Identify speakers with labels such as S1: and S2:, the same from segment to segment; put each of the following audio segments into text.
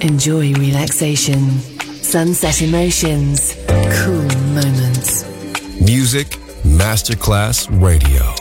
S1: Enjoy relaxation. Sunset Emotions, cool moments.
S2: Music Masterclass Radio.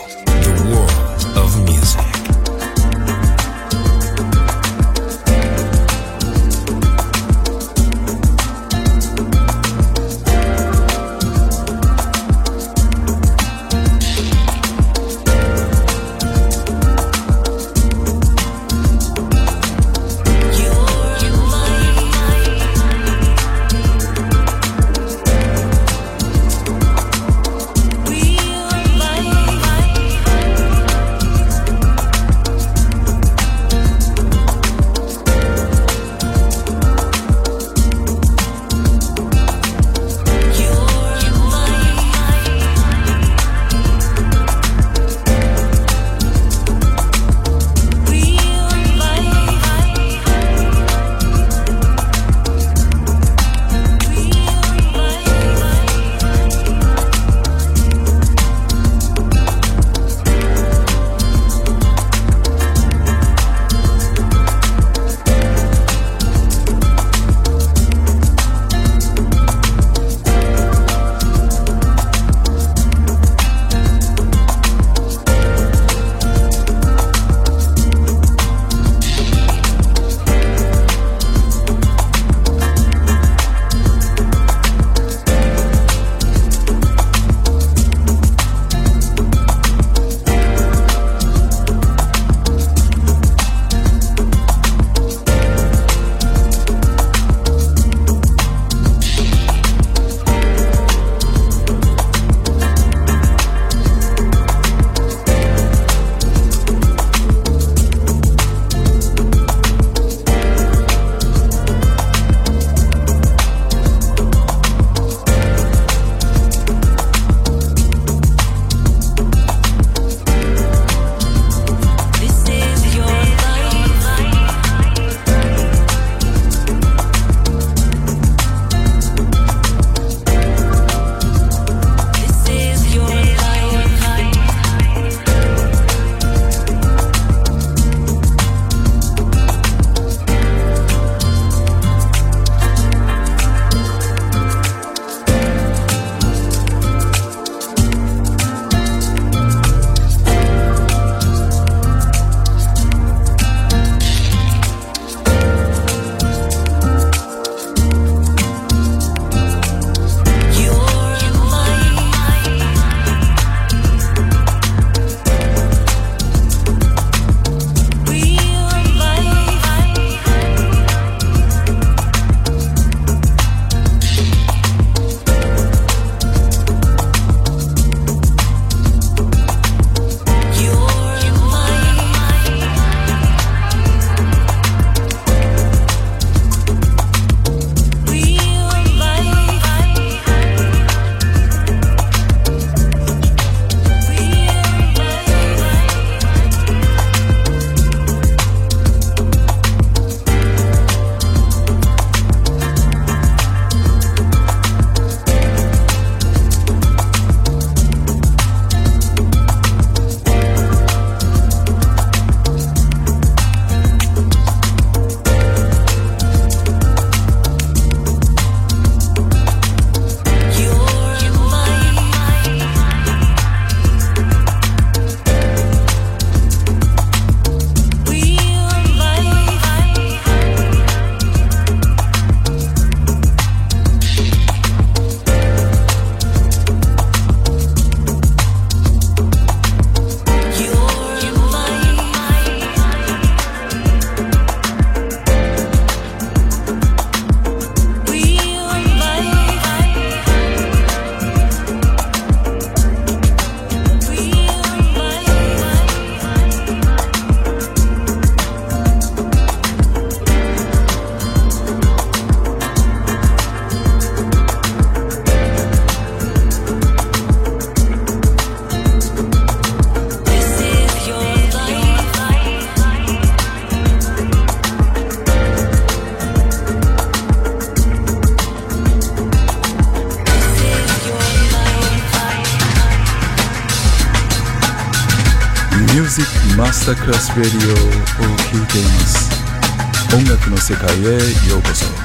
S3: スタークラスレディオを聴いています。音楽の世界へようこそ。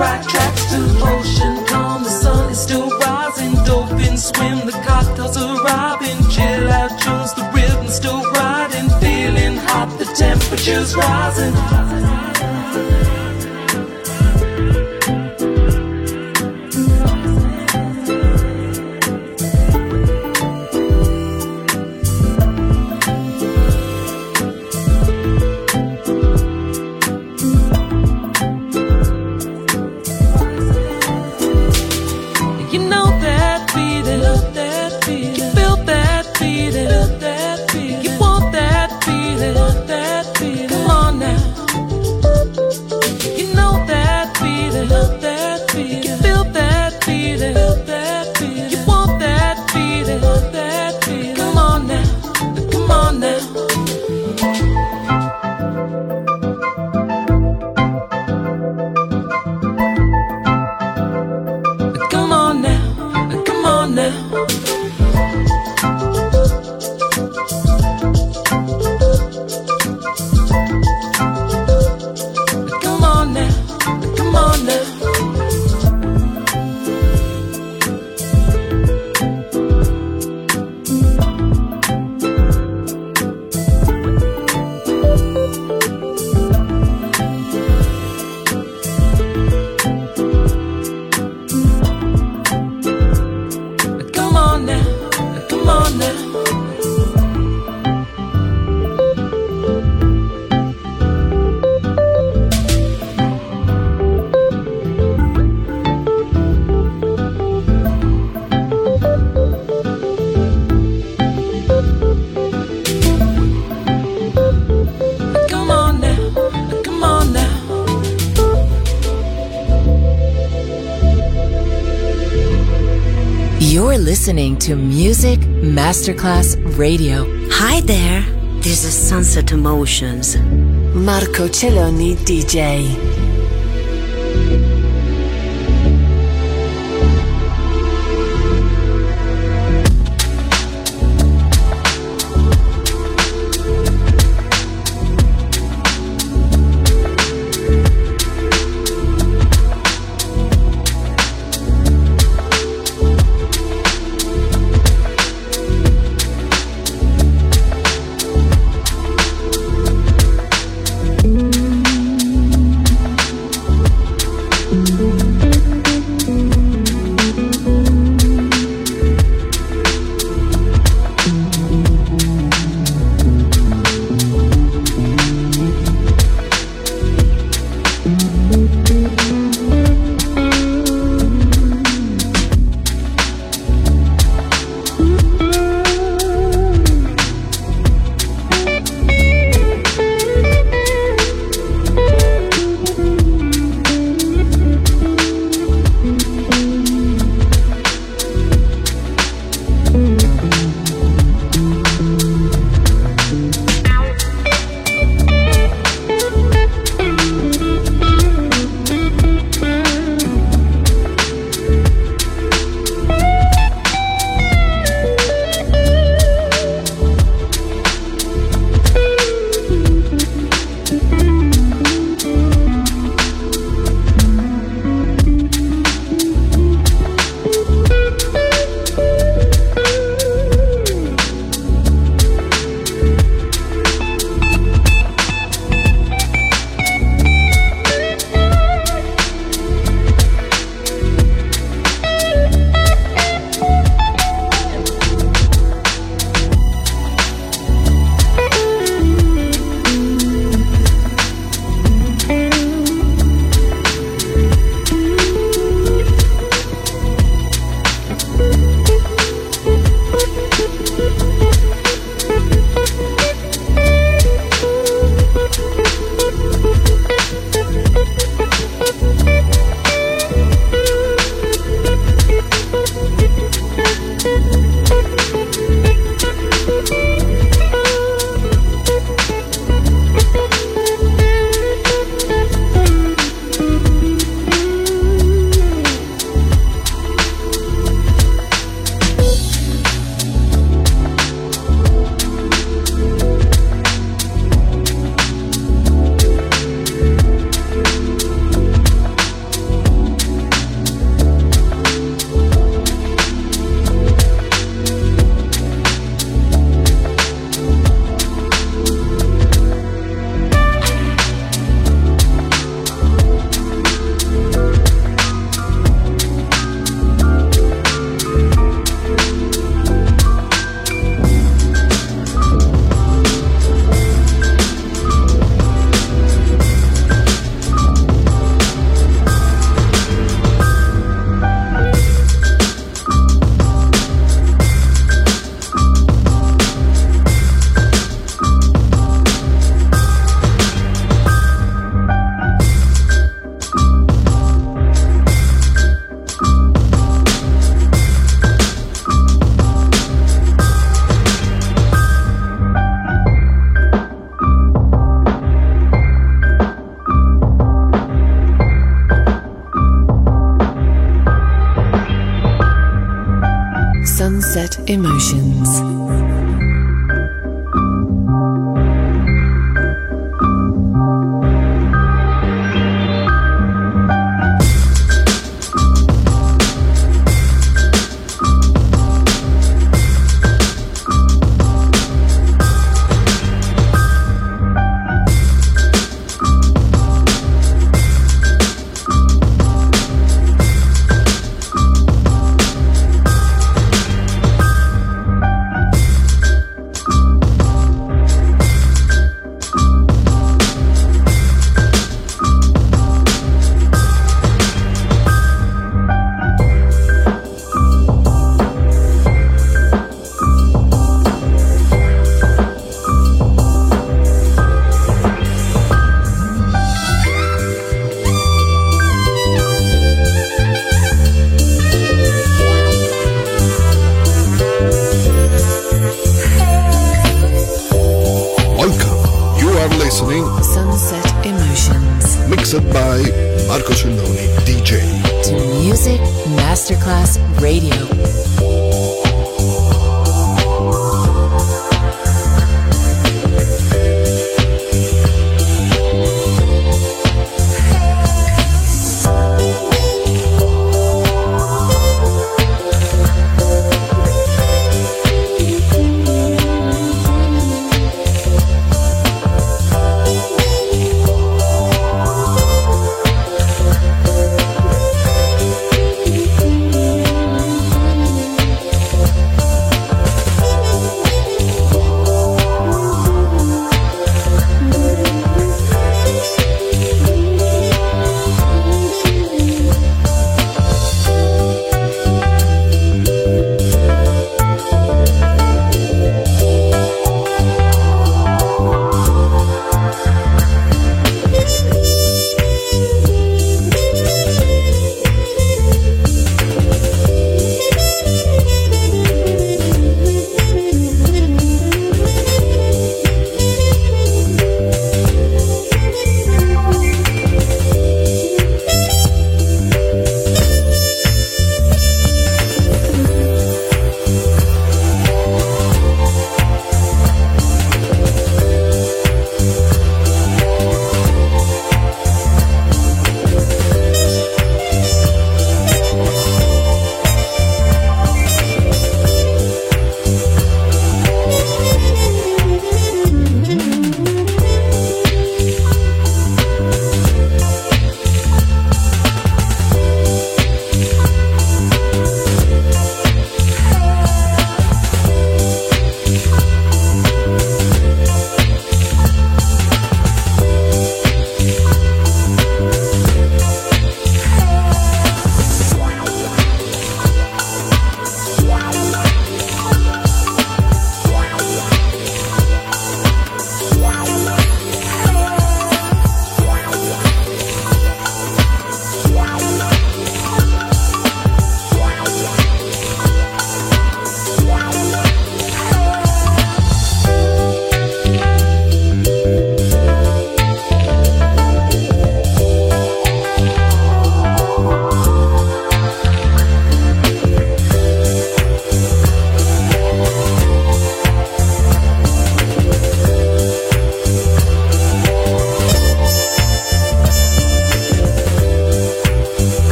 S4: right track. morning.
S1: Listening to Music Masterclass Radio.
S3: Hi there, this is Sunset Emotions.
S1: Marco Celloni DJ.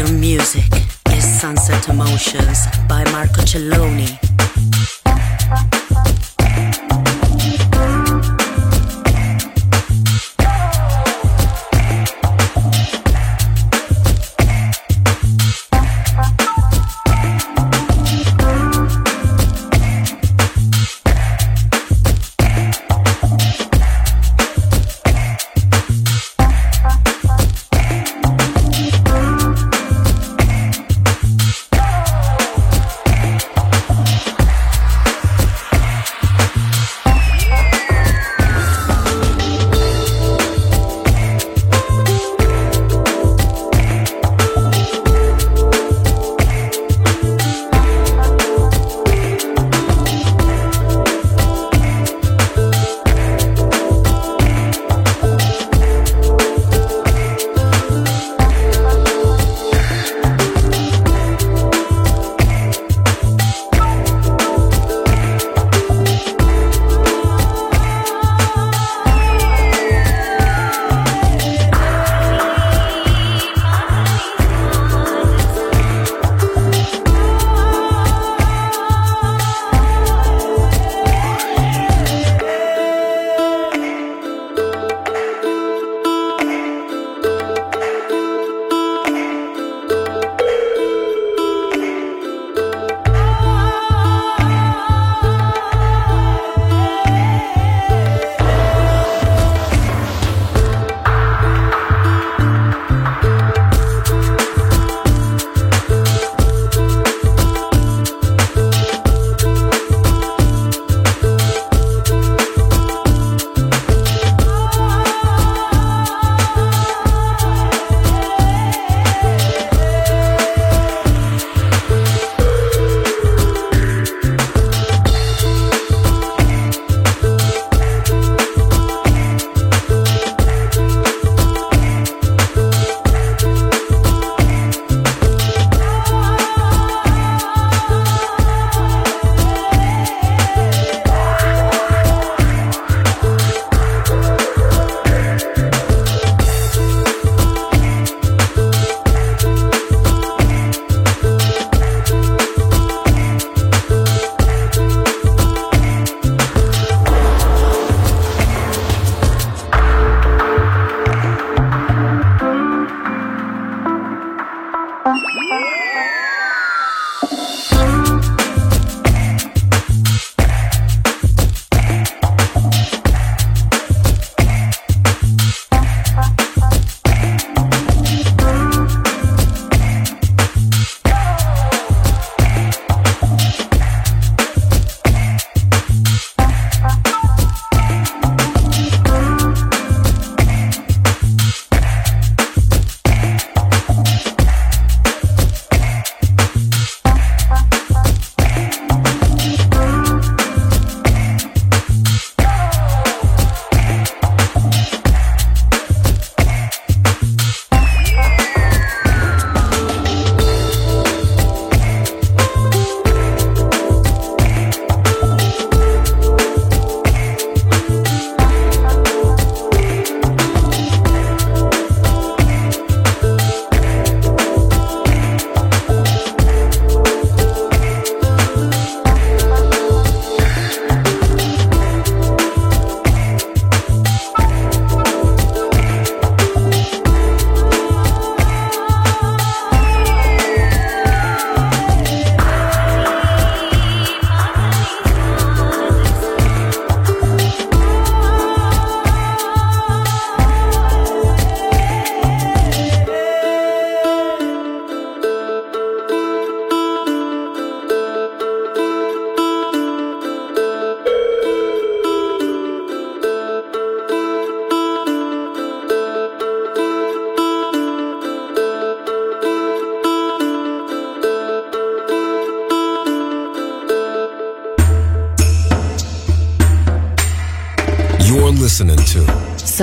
S3: Of music is Sunset Emotions by Marco Celloni.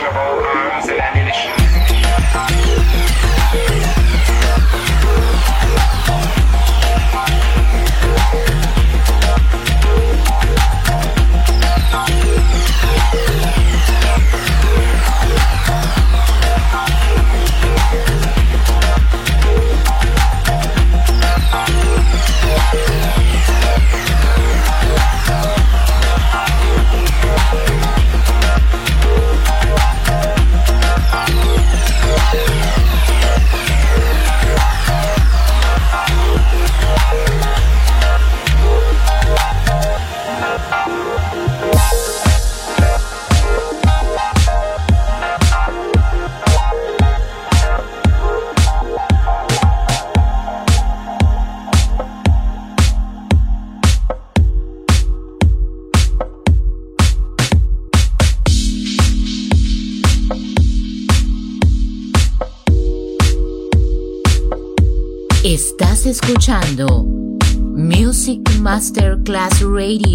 S5: unmeasurable arms
S4: and ammunition. Radio.